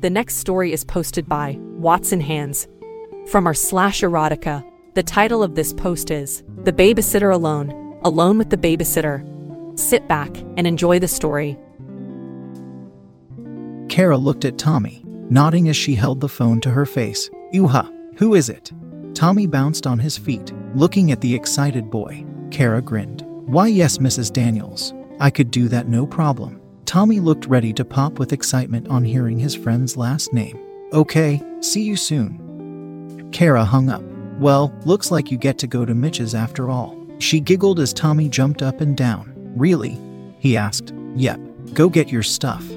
The next story is posted by Watson Hands. From our slash erotica, the title of this post is The Babysitter Alone, Alone with the Babysitter. Sit back and enjoy the story. Kara looked at Tommy, nodding as she held the phone to her face. Yuha, who is it? Tommy bounced on his feet, looking at the excited boy. Kara grinned. Why, yes, Mrs. Daniels. I could do that no problem. Tommy looked ready to pop with excitement on hearing his friend's last name. Okay, see you soon. Kara hung up. Well, looks like you get to go to Mitch's after all. She giggled as Tommy jumped up and down. Really? He asked. Yep. Go get your stuff.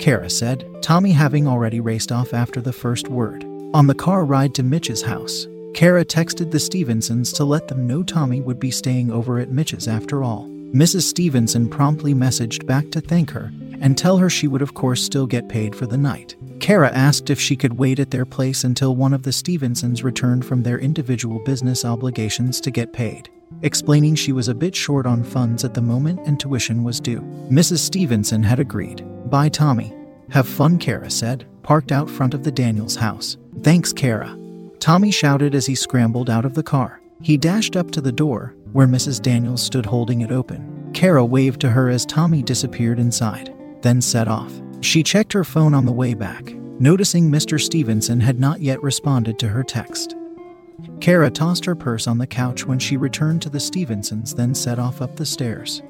Kara said, Tommy having already raced off after the first word. On the car ride to Mitch's house, Kara texted the Stevensons to let them know Tommy would be staying over at Mitch's after all. Mrs. Stevenson promptly messaged back to thank her and tell her she would, of course, still get paid for the night. Kara asked if she could wait at their place until one of the Stevensons returned from their individual business obligations to get paid, explaining she was a bit short on funds at the moment and tuition was due. Mrs. Stevenson had agreed. Bye, Tommy. Have fun, Kara said, parked out front of the Daniels house. Thanks, Kara. Tommy shouted as he scrambled out of the car. He dashed up to the door, where Mrs. Daniels stood holding it open. Kara waved to her as Tommy disappeared inside, then set off. She checked her phone on the way back, noticing Mr. Stevenson had not yet responded to her text. Kara tossed her purse on the couch when she returned to the Stevensons, then set off up the stairs,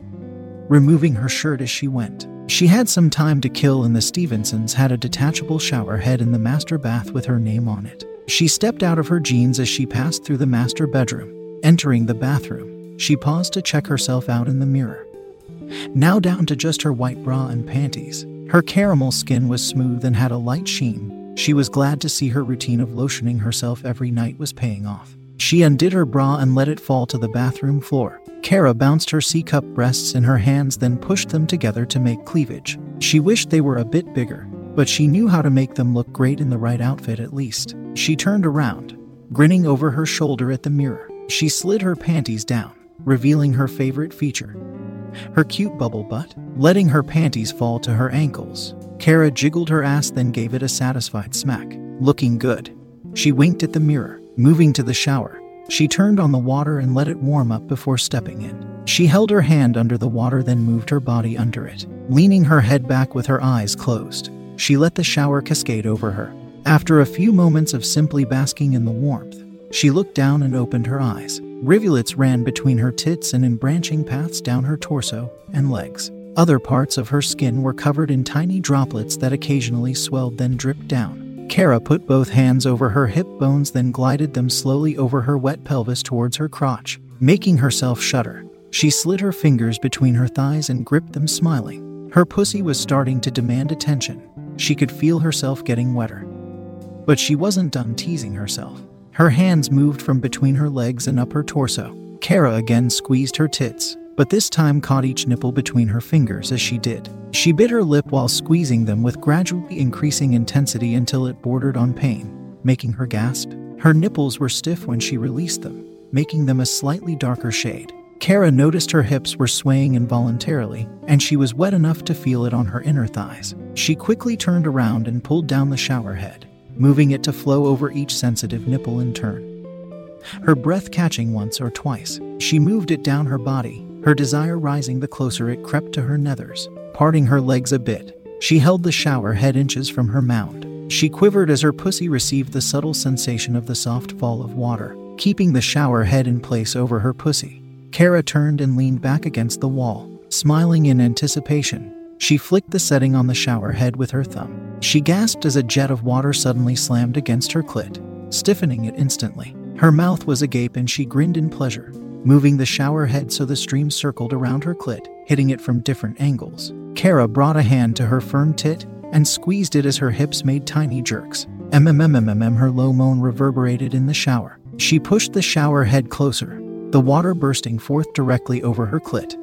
removing her shirt as she went. She had some time to kill, and the Stevensons had a detachable shower head in the master bath with her name on it. She stepped out of her jeans as she passed through the master bedroom. Entering the bathroom, she paused to check herself out in the mirror. Now down to just her white bra and panties. Her caramel skin was smooth and had a light sheen. She was glad to see her routine of lotioning herself every night was paying off. She undid her bra and let it fall to the bathroom floor. Kara bounced her C cup breasts in her hands, then pushed them together to make cleavage. She wished they were a bit bigger, but she knew how to make them look great in the right outfit at least. She turned around, grinning over her shoulder at the mirror. She slid her panties down, revealing her favorite feature her cute bubble butt, letting her panties fall to her ankles. Kara jiggled her ass, then gave it a satisfied smack. Looking good. She winked at the mirror, moving to the shower. She turned on the water and let it warm up before stepping in. She held her hand under the water, then moved her body under it, leaning her head back with her eyes closed. She let the shower cascade over her. After a few moments of simply basking in the warmth, she looked down and opened her eyes. Rivulets ran between her tits and in branching paths down her torso and legs. Other parts of her skin were covered in tiny droplets that occasionally swelled then dripped down. Kara put both hands over her hip bones, then glided them slowly over her wet pelvis towards her crotch, making herself shudder. She slid her fingers between her thighs and gripped them, smiling. Her pussy was starting to demand attention. She could feel herself getting wetter. But she wasn't done teasing herself. Her hands moved from between her legs and up her torso. Kara again squeezed her tits, but this time caught each nipple between her fingers as she did. She bit her lip while squeezing them with gradually increasing intensity until it bordered on pain, making her gasp. Her nipples were stiff when she released them, making them a slightly darker shade. Kara noticed her hips were swaying involuntarily, and she was wet enough to feel it on her inner thighs. She quickly turned around and pulled down the shower head moving it to flow over each sensitive nipple in turn. Her breath catching once or twice, she moved it down her body, her desire rising the closer it crept to her nethers. Parting her legs a bit, she held the shower head inches from her mound. She quivered as her pussy received the subtle sensation of the soft fall of water, keeping the shower head in place over her pussy. Kara turned and leaned back against the wall, smiling in anticipation. She flicked the setting on the shower head with her thumb. She gasped as a jet of water suddenly slammed against her clit, stiffening it instantly. Her mouth was agape and she grinned in pleasure, moving the shower head so the stream circled around her clit, hitting it from different angles. Kara brought a hand to her firm tit and squeezed it as her hips made tiny jerks. MMMMMM, her low moan reverberated in the shower. She pushed the shower head closer, the water bursting forth directly over her clit.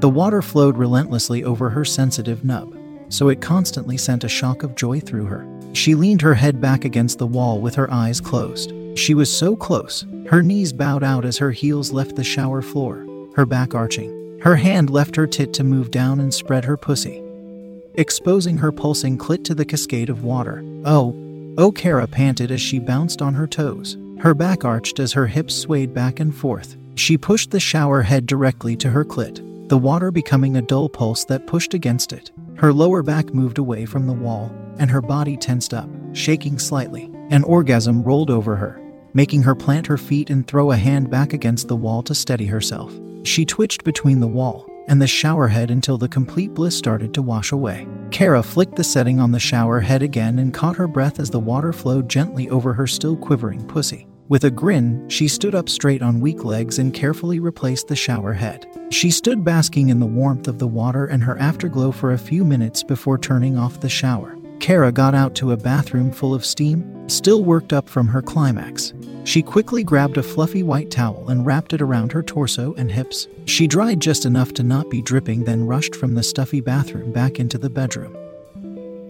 The water flowed relentlessly over her sensitive nub, so it constantly sent a shock of joy through her. She leaned her head back against the wall with her eyes closed. She was so close, her knees bowed out as her heels left the shower floor, her back arching. Her hand left her tit to move down and spread her pussy, exposing her pulsing clit to the cascade of water. Oh, oh, Kara panted as she bounced on her toes. Her back arched as her hips swayed back and forth. She pushed the shower head directly to her clit, the water becoming a dull pulse that pushed against it. Her lower back moved away from the wall, and her body tensed up, shaking slightly. An orgasm rolled over her, making her plant her feet and throw a hand back against the wall to steady herself. She twitched between the wall and the shower head until the complete bliss started to wash away. Kara flicked the setting on the shower head again and caught her breath as the water flowed gently over her still quivering pussy. With a grin, she stood up straight on weak legs and carefully replaced the shower head. She stood basking in the warmth of the water and her afterglow for a few minutes before turning off the shower. Kara got out to a bathroom full of steam, still worked up from her climax. She quickly grabbed a fluffy white towel and wrapped it around her torso and hips. She dried just enough to not be dripping, then rushed from the stuffy bathroom back into the bedroom.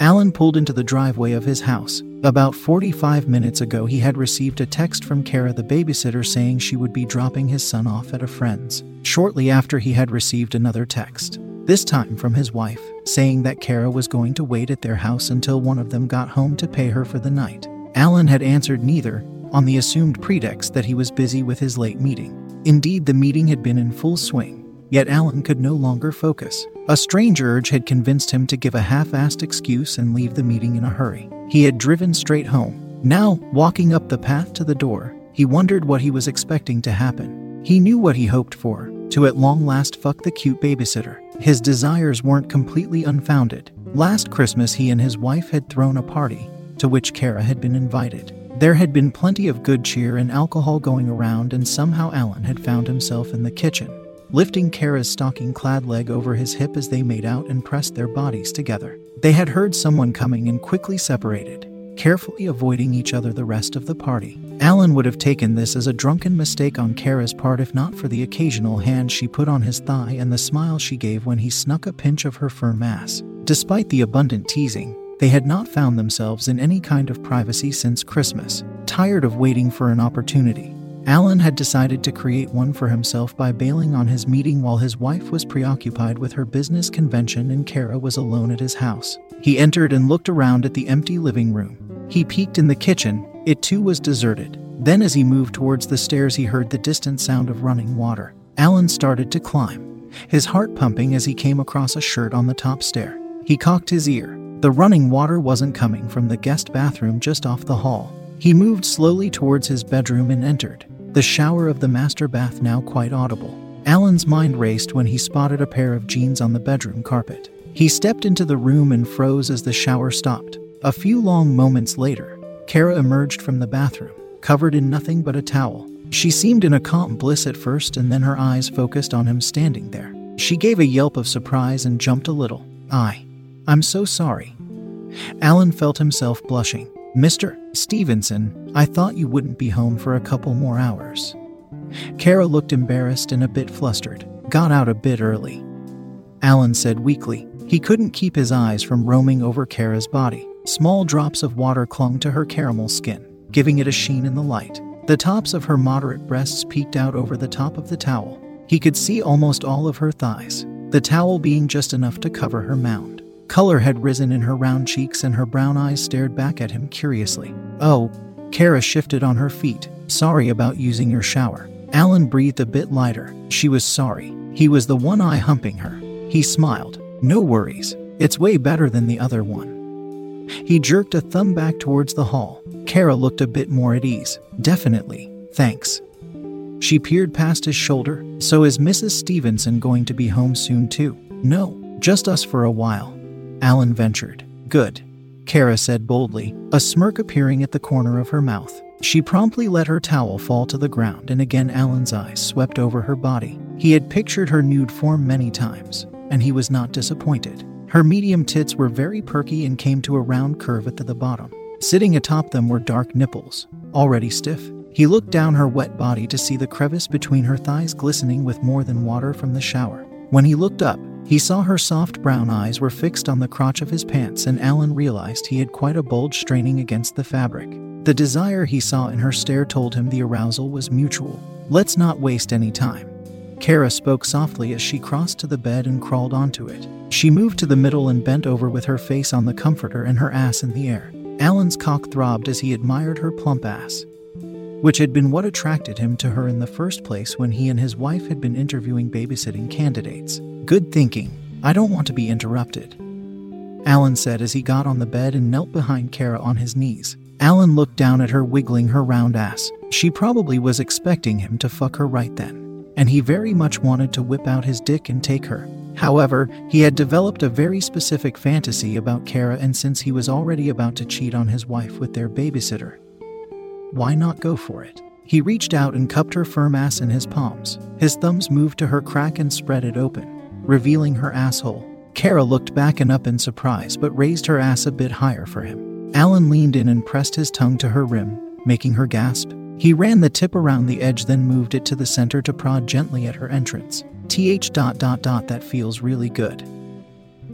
Alan pulled into the driveway of his house. About 45 minutes ago, he had received a text from Kara, the babysitter, saying she would be dropping his son off at a friend's. Shortly after, he had received another text, this time from his wife, saying that Kara was going to wait at their house until one of them got home to pay her for the night. Alan had answered neither, on the assumed pretext that he was busy with his late meeting. Indeed, the meeting had been in full swing, yet Alan could no longer focus. A strange urge had convinced him to give a half assed excuse and leave the meeting in a hurry. He had driven straight home. Now, walking up the path to the door, he wondered what he was expecting to happen. He knew what he hoped for to at long last fuck the cute babysitter. His desires weren't completely unfounded. Last Christmas, he and his wife had thrown a party, to which Kara had been invited. There had been plenty of good cheer and alcohol going around, and somehow Alan had found himself in the kitchen, lifting Kara's stocking clad leg over his hip as they made out and pressed their bodies together. They had heard someone coming and quickly separated, carefully avoiding each other the rest of the party. Alan would have taken this as a drunken mistake on Kara's part if not for the occasional hand she put on his thigh and the smile she gave when he snuck a pinch of her firm ass. Despite the abundant teasing, they had not found themselves in any kind of privacy since Christmas. Tired of waiting for an opportunity, Alan had decided to create one for himself by bailing on his meeting while his wife was preoccupied with her business convention and Kara was alone at his house. He entered and looked around at the empty living room. He peeked in the kitchen, it too was deserted. Then, as he moved towards the stairs, he heard the distant sound of running water. Alan started to climb, his heart pumping as he came across a shirt on the top stair. He cocked his ear. The running water wasn't coming from the guest bathroom just off the hall. He moved slowly towards his bedroom and entered, the shower of the master bath now quite audible. Alan's mind raced when he spotted a pair of jeans on the bedroom carpet. He stepped into the room and froze as the shower stopped. A few long moments later, Kara emerged from the bathroom, covered in nothing but a towel. She seemed in a calm bliss at first, and then her eyes focused on him standing there. She gave a yelp of surprise and jumped a little. I. I'm so sorry. Alan felt himself blushing. Mr. Stevenson, I thought you wouldn't be home for a couple more hours. Kara looked embarrassed and a bit flustered. Got out a bit early. Alan said weakly. He couldn't keep his eyes from roaming over Kara's body. Small drops of water clung to her caramel skin, giving it a sheen in the light. The tops of her moderate breasts peeked out over the top of the towel. He could see almost all of her thighs, the towel being just enough to cover her mound. Color had risen in her round cheeks and her brown eyes stared back at him curiously. Oh, Kara shifted on her feet. Sorry about using your shower. Alan breathed a bit lighter. She was sorry. He was the one eye humping her. He smiled. No worries. It's way better than the other one. He jerked a thumb back towards the hall. Kara looked a bit more at ease. Definitely, thanks. She peered past his shoulder. So is Mrs. Stevenson going to be home soon, too? No, just us for a while. Alan ventured. Good. Kara said boldly, a smirk appearing at the corner of her mouth. She promptly let her towel fall to the ground, and again Alan's eyes swept over her body. He had pictured her nude form many times, and he was not disappointed. Her medium tits were very perky and came to a round curve at the bottom. Sitting atop them were dark nipples, already stiff. He looked down her wet body to see the crevice between her thighs glistening with more than water from the shower. When he looked up, he saw her soft brown eyes were fixed on the crotch of his pants, and Alan realized he had quite a bulge straining against the fabric. The desire he saw in her stare told him the arousal was mutual. Let's not waste any time. Kara spoke softly as she crossed to the bed and crawled onto it. She moved to the middle and bent over with her face on the comforter and her ass in the air. Alan's cock throbbed as he admired her plump ass which had been what attracted him to her in the first place when he and his wife had been interviewing babysitting candidates. Good thinking. I don't want to be interrupted. Alan said as he got on the bed and knelt behind Kara on his knees. Alan looked down at her, wiggling her round ass. She probably was expecting him to fuck her right then, and he very much wanted to whip out his dick and take her. However, he had developed a very specific fantasy about Kara, and since he was already about to cheat on his wife with their babysitter, why not go for it? He reached out and cupped her firm ass in his palms. His thumbs moved to her crack and spread it open, revealing her asshole. Kara looked back and up in surprise but raised her ass a bit higher for him. Alan leaned in and pressed his tongue to her rim, making her gasp. He ran the tip around the edge, then moved it to the center to prod gently at her entrance. Th dot dot dot that feels really good.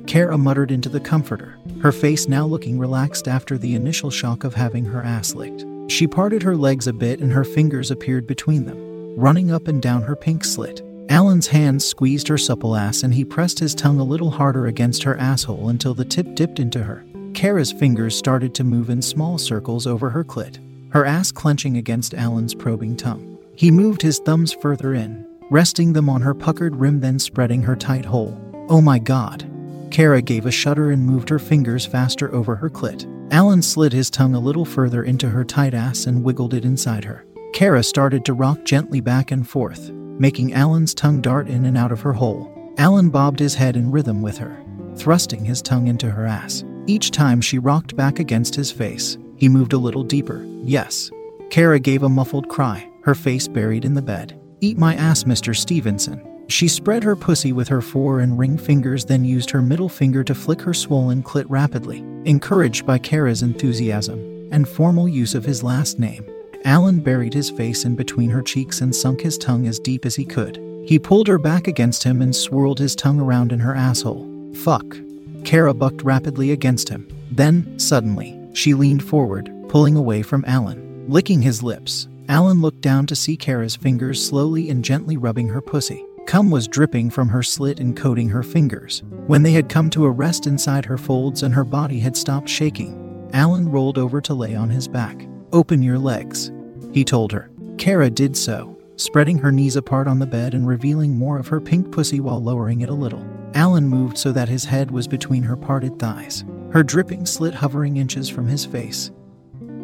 Kara muttered into the comforter, her face now looking relaxed after the initial shock of having her ass licked. She parted her legs a bit and her fingers appeared between them, running up and down her pink slit. Alan's hands squeezed her supple ass and he pressed his tongue a little harder against her asshole until the tip dipped into her. Kara's fingers started to move in small circles over her clit, her ass clenching against Alan's probing tongue. He moved his thumbs further in, resting them on her puckered rim, then spreading her tight hole. Oh my god. Kara gave a shudder and moved her fingers faster over her clit. Alan slid his tongue a little further into her tight ass and wiggled it inside her. Kara started to rock gently back and forth, making Alan's tongue dart in and out of her hole. Alan bobbed his head in rhythm with her, thrusting his tongue into her ass. Each time she rocked back against his face, he moved a little deeper. Yes. Kara gave a muffled cry, her face buried in the bed. Eat my ass, Mr. Stevenson. She spread her pussy with her fore and ring fingers, then used her middle finger to flick her swollen clit rapidly. Encouraged by Kara's enthusiasm and formal use of his last name, Alan buried his face in between her cheeks and sunk his tongue as deep as he could. He pulled her back against him and swirled his tongue around in her asshole. Fuck. Kara bucked rapidly against him. Then, suddenly, she leaned forward, pulling away from Alan. Licking his lips, Alan looked down to see Kara's fingers slowly and gently rubbing her pussy. Cum was dripping from her slit and coating her fingers. When they had come to a rest inside her folds and her body had stopped shaking, Alan rolled over to lay on his back. Open your legs, he told her. Kara did so, spreading her knees apart on the bed and revealing more of her pink pussy while lowering it a little. Alan moved so that his head was between her parted thighs, her dripping slit hovering inches from his face.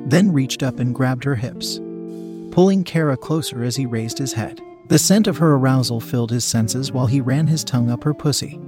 Then reached up and grabbed her hips, pulling Kara closer as he raised his head. The scent of her arousal filled his senses while he ran his tongue up her pussy.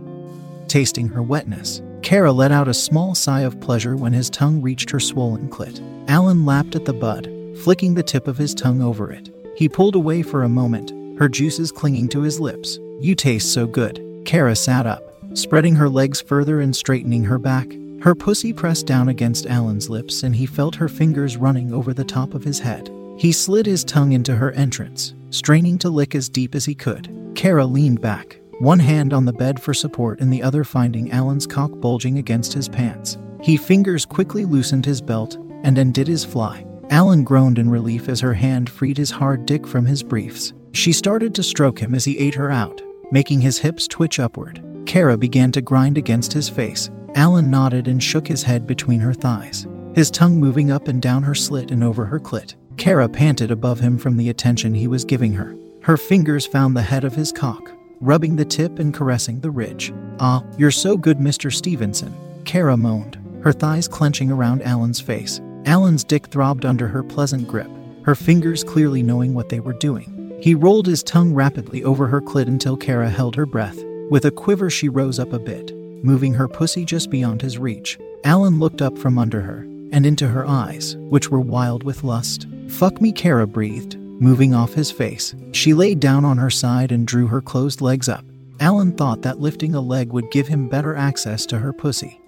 Tasting her wetness, Kara let out a small sigh of pleasure when his tongue reached her swollen clit. Alan lapped at the bud, flicking the tip of his tongue over it. He pulled away for a moment, her juices clinging to his lips. You taste so good. Kara sat up, spreading her legs further and straightening her back. Her pussy pressed down against Alan's lips, and he felt her fingers running over the top of his head. He slid his tongue into her entrance, straining to lick as deep as he could. Kara leaned back, one hand on the bed for support and the other finding Alan's cock bulging against his pants. He fingers quickly loosened his belt and undid his fly. Alan groaned in relief as her hand freed his hard dick from his briefs. She started to stroke him as he ate her out, making his hips twitch upward. Kara began to grind against his face. Alan nodded and shook his head between her thighs, his tongue moving up and down her slit and over her clit. Kara panted above him from the attention he was giving her. Her fingers found the head of his cock, rubbing the tip and caressing the ridge. Ah, you're so good, Mr. Stevenson. Kara moaned, her thighs clenching around Alan's face. Alan's dick throbbed under her pleasant grip, her fingers clearly knowing what they were doing. He rolled his tongue rapidly over her clit until Kara held her breath. With a quiver, she rose up a bit, moving her pussy just beyond his reach. Alan looked up from under her and into her eyes, which were wild with lust. Fuck me, Kara breathed, moving off his face. She laid down on her side and drew her closed legs up. Alan thought that lifting a leg would give him better access to her pussy.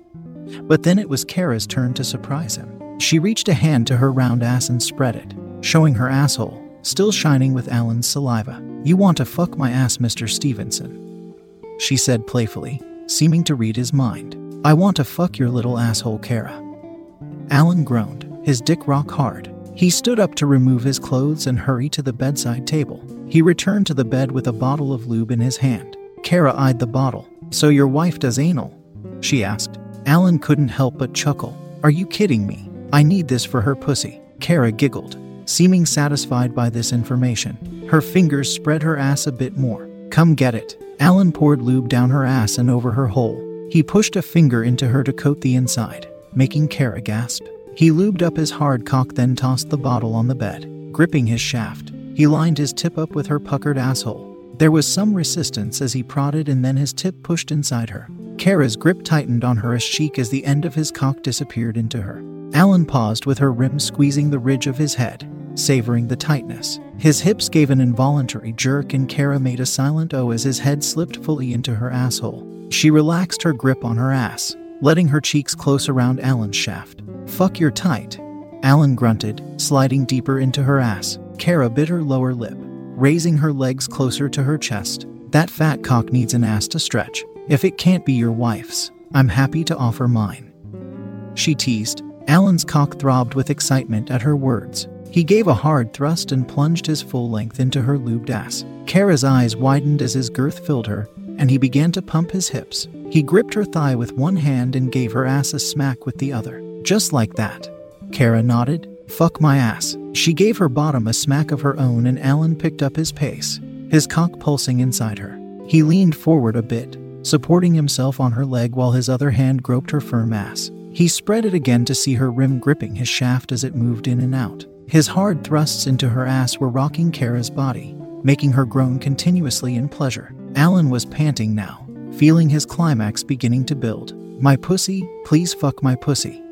But then it was Kara's turn to surprise him. She reached a hand to her round ass and spread it, showing her asshole, still shining with Alan's saliva. You want to fuck my ass, Mr. Stevenson? She said playfully, seeming to read his mind. I want to fuck your little asshole, Kara. Alan groaned, his dick rock hard. He stood up to remove his clothes and hurry to the bedside table. He returned to the bed with a bottle of lube in his hand. Kara eyed the bottle. So your wife does anal? She asked. Alan couldn't help but chuckle. Are you kidding me? I need this for her pussy. Kara giggled, seeming satisfied by this information. Her fingers spread her ass a bit more. Come get it. Alan poured lube down her ass and over her hole. He pushed a finger into her to coat the inside, making Kara gasp. He lubed up his hard cock, then tossed the bottle on the bed, gripping his shaft. He lined his tip up with her puckered asshole. There was some resistance as he prodded, and then his tip pushed inside her. Kara's grip tightened on her ass cheek as the end of his cock disappeared into her. Alan paused with her rim squeezing the ridge of his head, savoring the tightness. His hips gave an involuntary jerk, and Kara made a silent O as his head slipped fully into her asshole. She relaxed her grip on her ass, letting her cheeks close around Alan's shaft. Fuck you're tight. Alan grunted, sliding deeper into her ass. Kara bit her lower lip, raising her legs closer to her chest. That fat cock needs an ass to stretch. If it can't be your wife's, I'm happy to offer mine. She teased. Alan's cock throbbed with excitement at her words. He gave a hard thrust and plunged his full length into her lubed ass. Kara's eyes widened as his girth filled her, and he began to pump his hips. He gripped her thigh with one hand and gave her ass a smack with the other. Just like that. Kara nodded. Fuck my ass. She gave her bottom a smack of her own, and Alan picked up his pace, his cock pulsing inside her. He leaned forward a bit, supporting himself on her leg while his other hand groped her firm ass. He spread it again to see her rim gripping his shaft as it moved in and out. His hard thrusts into her ass were rocking Kara's body, making her groan continuously in pleasure. Alan was panting now, feeling his climax beginning to build. My pussy, please fuck my pussy.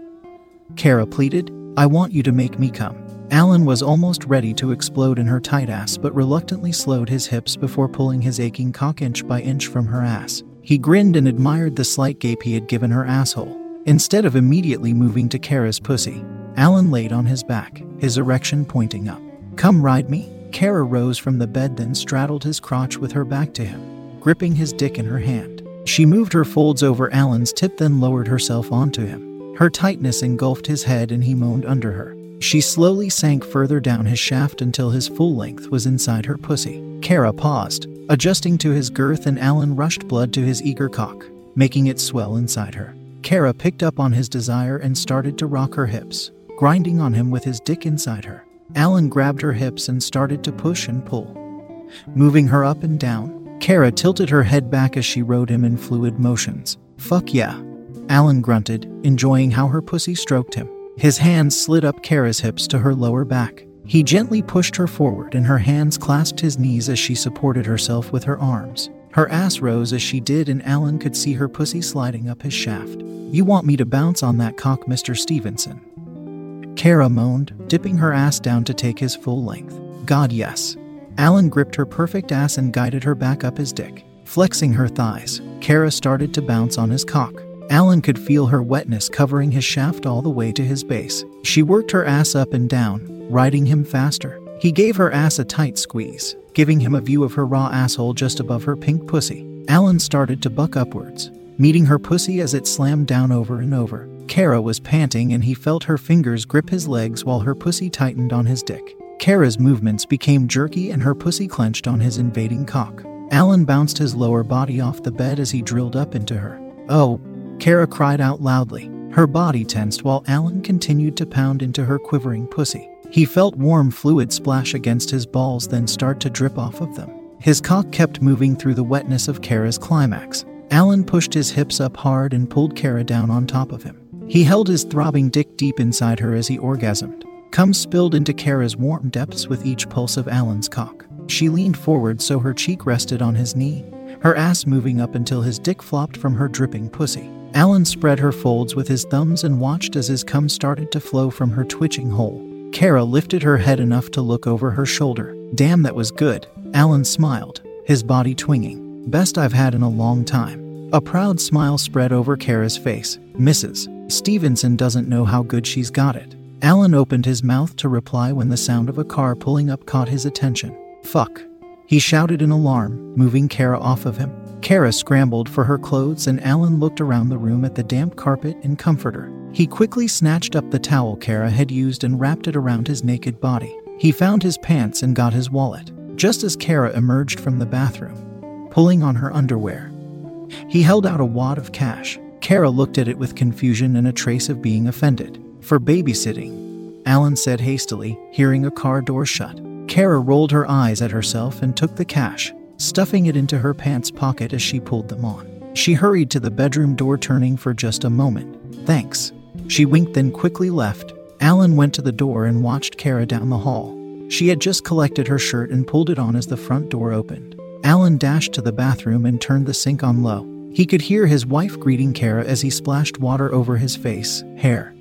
Kara pleaded, I want you to make me come. Alan was almost ready to explode in her tight ass, but reluctantly slowed his hips before pulling his aching cock inch by inch from her ass. He grinned and admired the slight gape he had given her asshole. Instead of immediately moving to Kara's pussy, Alan laid on his back, his erection pointing up. Come ride me. Kara rose from the bed, then straddled his crotch with her back to him, gripping his dick in her hand. She moved her folds over Alan's tip, then lowered herself onto him. Her tightness engulfed his head, and he moaned under her. She slowly sank further down his shaft until his full length was inside her pussy. Kara paused, adjusting to his girth, and Alan rushed blood to his eager cock, making it swell inside her. Kara picked up on his desire and started to rock her hips, grinding on him with his dick inside her. Alan grabbed her hips and started to push and pull, moving her up and down. Kara tilted her head back as she rode him in fluid motions. Fuck yeah. Alan grunted, enjoying how her pussy stroked him. His hands slid up Kara's hips to her lower back. He gently pushed her forward, and her hands clasped his knees as she supported herself with her arms. Her ass rose as she did, and Alan could see her pussy sliding up his shaft. You want me to bounce on that cock, Mr. Stevenson? Kara moaned, dipping her ass down to take his full length. God, yes. Alan gripped her perfect ass and guided her back up his dick. Flexing her thighs, Kara started to bounce on his cock. Alan could feel her wetness covering his shaft all the way to his base. She worked her ass up and down, riding him faster. He gave her ass a tight squeeze, giving him a view of her raw asshole just above her pink pussy. Alan started to buck upwards, meeting her pussy as it slammed down over and over. Kara was panting and he felt her fingers grip his legs while her pussy tightened on his dick. Kara's movements became jerky and her pussy clenched on his invading cock. Alan bounced his lower body off the bed as he drilled up into her. Oh, Kara cried out loudly. Her body tensed while Alan continued to pound into her quivering pussy. He felt warm fluid splash against his balls, then start to drip off of them. His cock kept moving through the wetness of Kara's climax. Alan pushed his hips up hard and pulled Kara down on top of him. He held his throbbing dick deep inside her as he orgasmed. Cum spilled into Kara's warm depths with each pulse of Alan's cock. She leaned forward so her cheek rested on his knee, her ass moving up until his dick flopped from her dripping pussy. Alan spread her folds with his thumbs and watched as his cum started to flow from her twitching hole. Kara lifted her head enough to look over her shoulder. Damn, that was good. Alan smiled, his body twinging. Best I've had in a long time. A proud smile spread over Kara's face. Mrs. Stevenson doesn't know how good she's got it. Alan opened his mouth to reply when the sound of a car pulling up caught his attention. Fuck. He shouted in alarm, moving Kara off of him. Kara scrambled for her clothes and Alan looked around the room at the damp carpet and comforter. He quickly snatched up the towel Kara had used and wrapped it around his naked body. He found his pants and got his wallet, just as Kara emerged from the bathroom, pulling on her underwear. He held out a wad of cash. Kara looked at it with confusion and a trace of being offended. For babysitting, Alan said hastily, hearing a car door shut. Kara rolled her eyes at herself and took the cash, stuffing it into her pants pocket as she pulled them on. She hurried to the bedroom door, turning for just a moment. Thanks. She winked, then quickly left. Alan went to the door and watched Kara down the hall. She had just collected her shirt and pulled it on as the front door opened. Alan dashed to the bathroom and turned the sink on low. He could hear his wife greeting Kara as he splashed water over his face, hair,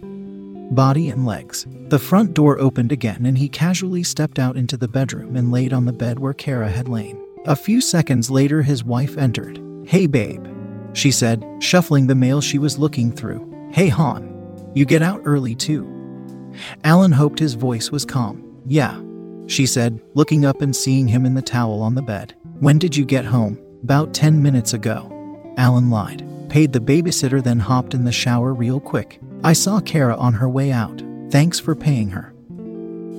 body, and legs. The front door opened again and he casually stepped out into the bedroom and laid on the bed where Kara had lain. A few seconds later, his wife entered. Hey, babe, she said, shuffling the mail she was looking through. Hey, Han, you get out early too. Alan hoped his voice was calm. Yeah, she said, looking up and seeing him in the towel on the bed. When did you get home? About 10 minutes ago. Alan lied. Paid the babysitter, then hopped in the shower real quick. I saw Kara on her way out. Thanks for paying her.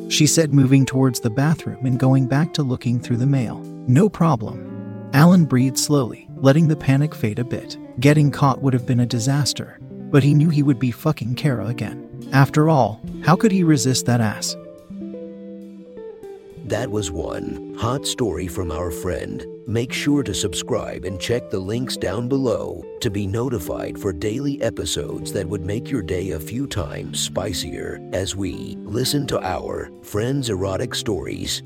She said, moving towards the bathroom and going back to looking through the mail. No problem. Alan breathed slowly, letting the panic fade a bit. Getting caught would have been a disaster, but he knew he would be fucking Kara again. After all, how could he resist that ass? That was one hot story from our friend. Make sure to subscribe and check the links down below to be notified for daily episodes that would make your day a few times spicier as we listen to our friends' erotic stories.